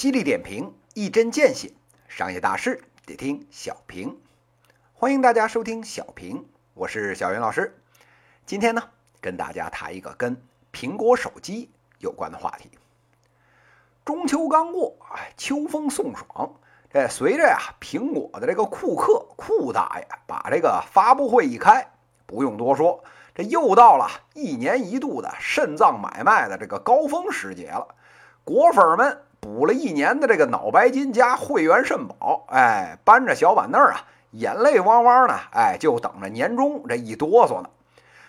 犀利点评，一针见血，商业大事得听小平。欢迎大家收听小平，我是小云老师。今天呢，跟大家谈一个跟苹果手机有关的话题。中秋刚过，哎，秋风送爽。这随着呀，苹果的这个库克库大爷把这个发布会一开，不用多说，这又到了一年一度的肾脏买卖的这个高峰时节了。果粉们补了一年的这个脑白金加会员肾宝，哎，搬着小板凳啊，眼泪汪汪的，哎，就等着年终这一哆嗦呢。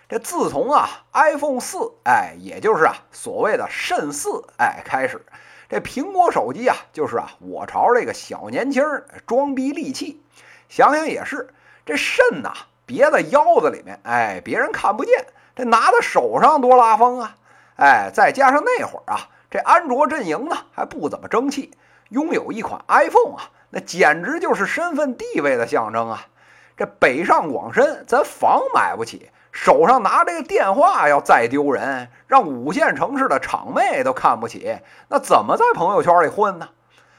这自从啊 iPhone 四，哎，也就是啊所谓的肾四，哎，开始。这苹果手机啊，就是啊，我朝这个小年轻装逼利器。想想也是，这肾呐别在腰子里面，哎，别人看不见，这拿在手上多拉风啊！哎，再加上那会儿啊，这安卓阵营呢还不怎么争气，拥有一款 iPhone 啊，那简直就是身份地位的象征啊！这北上广深，咱房买不起。手上拿这个电话要再丢人，让五线城市的厂妹都看不起，那怎么在朋友圈里混呢？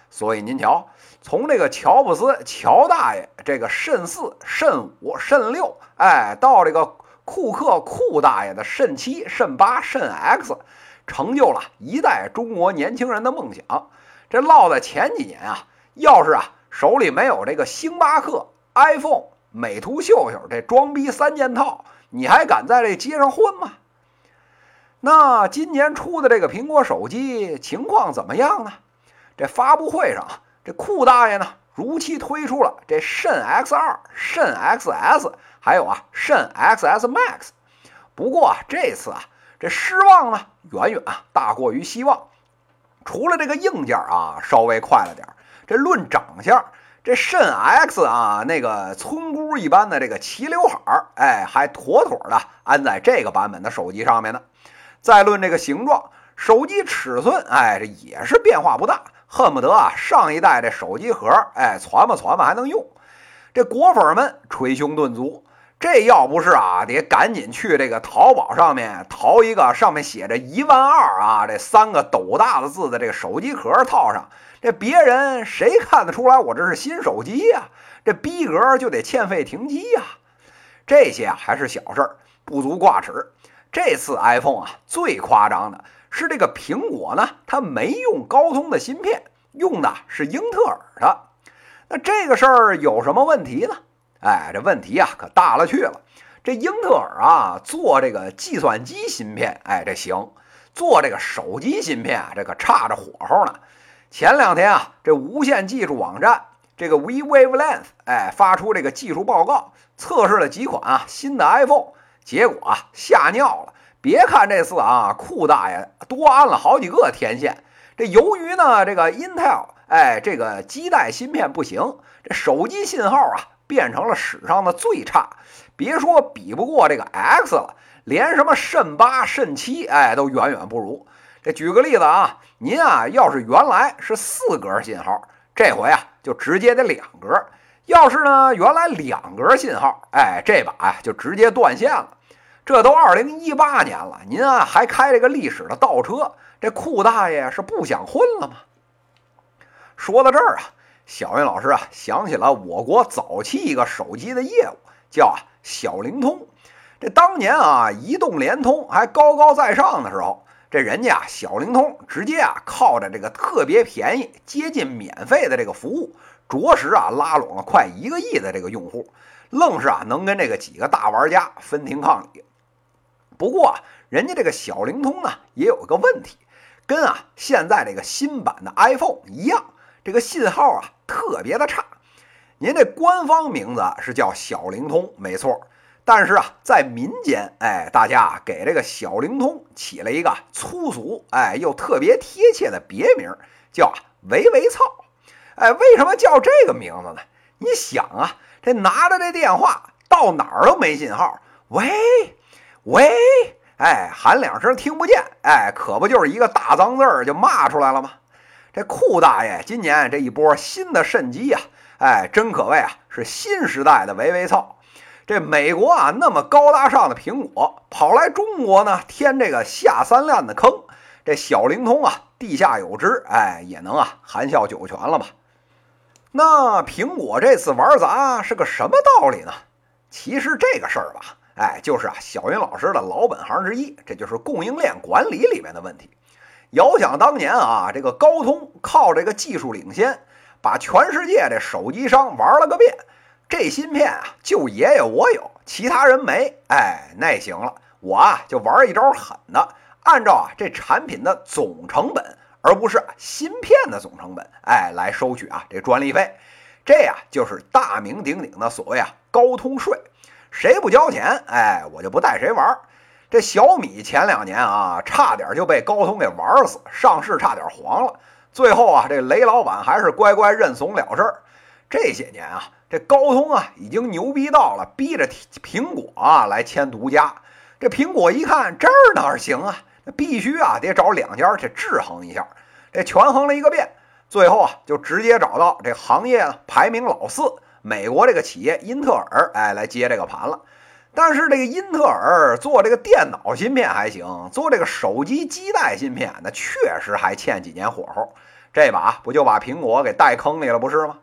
所以您瞧，从这个乔布斯乔大爷这个肾四、肾五、肾六，哎，到这个库克库大爷的肾七、肾八、肾 X，成就了一代中国年轻人的梦想。这落在前几年啊，要是啊手里没有这个星巴克、iPhone、美图秀秀这装逼三件套。你还敢在这街上混吗？那今年出的这个苹果手机情况怎么样呢？这发布会上，这库大爷呢如期推出了这肾 X 二、肾 XS，还有啊肾 XS Max。不过这次啊，这失望呢远远啊大过于希望。除了这个硬件啊稍微快了点儿，这论长相。这肾 X 啊，那个村姑一般的这个齐刘海儿，哎，还妥妥的安在这个版本的手机上面呢。再论这个形状，手机尺寸，哎，这也是变化不大，恨不得啊上一代这手机盒，哎，攒吧攒吧还能用。这果粉们捶胸顿足，这要不是啊，得赶紧去这个淘宝上面淘一个上面写着一万二啊这三个斗大的字的这个手机壳套上。这别人谁看得出来我这是新手机呀？这逼格就得欠费停机呀！这些啊还是小事儿，不足挂齿。这次 iPhone 啊最夸张的是这个苹果呢，它没用高通的芯片，用的是英特尔的。那这个事儿有什么问题呢？哎，这问题啊可大了去了。这英特尔啊做这个计算机芯片，哎这行；做这个手机芯片啊，这可差着火候呢。前两天啊，这无线技术网站这个 We Wavelength 哎发出这个技术报告，测试了几款啊新的 iPhone，结果啊吓尿了。别看这次啊酷大爷多安了好几个天线，这由于呢这个 Intel 哎这个基带芯片不行，这手机信号啊变成了史上的最差。别说比不过这个 X 了，连什么肾八、肾七哎都远远不如。这举个例子啊，您啊要是原来是四格信号，这回啊就直接得两格。要是呢原来两格信号，哎，这把呀就直接断线了。这都二零一八年了，您啊还开这个历史的倒车，这库大爷是不想混了吗？说到这儿啊，小云老师啊想起了我国早期一个手机的业务，叫啊小灵通。这当年啊移动、联通还高高在上的时候。这人家啊，小灵通直接啊，靠着这个特别便宜、接近免费的这个服务，着实啊拉拢了快一个亿的这个用户，愣是啊能跟这个几个大玩家分庭抗礼。不过啊，人家这个小灵通呢也有个问题，跟啊现在这个新版的 iPhone 一样，这个信号啊特别的差。您这官方名字是叫小灵通，没错。但是啊，在民间，哎，大家给这个小灵通起了一个粗俗，哎，又特别贴切的别名，叫“维维操”。哎，为什么叫这个名字呢？你想啊，这拿着这电话到哪儿都没信号，喂喂，哎，喊两声听不见，哎，可不就是一个大脏字儿就骂出来了吗？这库大爷今年这一波新的肾机呀，哎，真可谓啊是新时代的维维操。这美国啊，那么高大上的苹果跑来中国呢，添这个下三滥的坑。这小灵通啊，地下有知，哎，也能啊含笑九泉了吧？那苹果这次玩砸是个什么道理呢？其实这个事儿吧，哎，就是啊小云老师的老本行之一，这就是供应链管理里面的问题。遥想当年啊，这个高通靠这个技术领先，把全世界这手机商玩了个遍。这芯片啊，就爷爷我有，其他人没。哎，那行了，我啊就玩一招狠的，按照啊这产品的总成本，而不是芯片的总成本，哎，来收取啊这专利费。这呀就是大名鼎鼎的所谓啊高通税，谁不交钱，哎，我就不带谁玩。这小米前两年啊，差点就被高通给玩死，上市差点黄了。最后啊，这雷老板还是乖乖认怂了事儿。这些年啊，这高通啊已经牛逼到了，逼着苹果啊来签独家。这苹果一看这儿哪行啊，那必须啊得找两家去制衡一下。这权衡了一个遍，最后啊就直接找到这行业排名老四美国这个企业英特尔，哎，来接这个盘了。但是这个英特尔做这个电脑芯片还行，做这个手机基带芯片那确实还欠几年火候。这把不就把苹果给带坑里了，不是吗？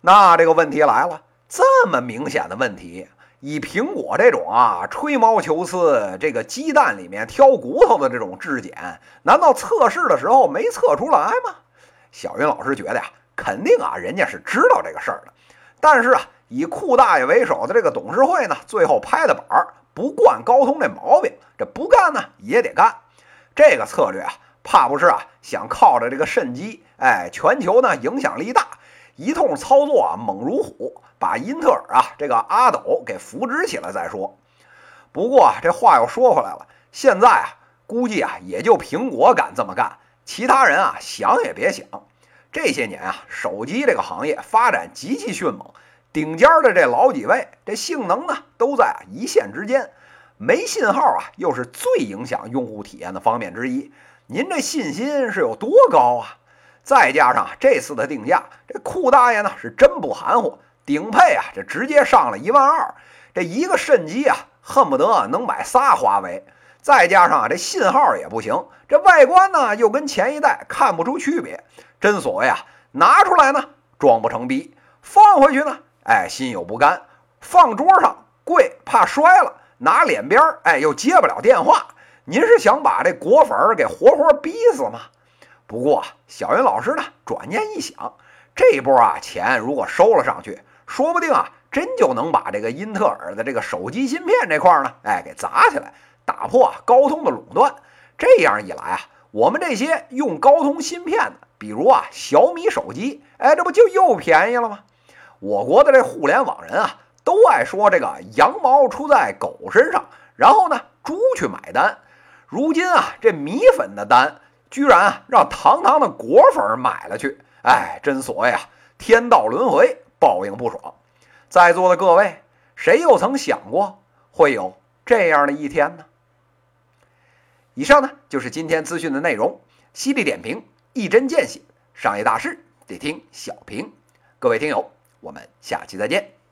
那这个问题来了，这么明显的问题，以苹果这种啊吹毛求疵、这个鸡蛋里面挑骨头的这种质检，难道测试的时候没测出来吗？小云老师觉得呀，肯定啊，人家是知道这个事儿的，但是啊。以库大爷为首的这个董事会呢，最后拍的板儿不惯高通这毛病，这不干呢也得干。这个策略啊，怕不是啊想靠着这个肾机，哎，全球呢影响力大，一通操作啊猛如虎，把英特尔啊这个阿斗给扶植起来再说。不过这话又说回来了，现在啊估计啊也就苹果敢这么干，其他人啊想也别想。这些年啊手机这个行业发展极其迅猛。顶尖的这老几位，这性能呢都在一线之间，没信号啊，又是最影响用户体验的方面之一。您这信心是有多高啊？再加上这次的定价，这库大爷呢是真不含糊，顶配啊这直接上了一万二，这一个肾机啊恨不得能买仨华为。再加上啊这信号也不行，这外观呢又跟前一代看不出区别。真所谓啊，拿出来呢装不成逼，放回去呢。哎，心有不甘，放桌上贵，怕摔了；拿脸边儿，哎，又接不了电话。您是想把这果粉儿给活活逼死吗？不过小云老师呢，转念一想，这一波啊钱如果收了上去，说不定啊，真就能把这个英特尔的这个手机芯片这块呢，哎，给砸起来，打破啊高通的垄断。这样一来啊，我们这些用高通芯片的，比如啊小米手机，哎，这不就又便宜了吗？我国的这互联网人啊，都爱说这个羊毛出在狗身上，然后呢，猪去买单。如今啊，这米粉的单居然啊让堂堂的果粉买了去。哎，真所谓啊，天道轮回，报应不爽。在座的各位，谁又曾想过会有这样的一天呢？以上呢就是今天资讯的内容，犀利点评，一针见血。商业大事得听小平。各位听友。我们下期再见。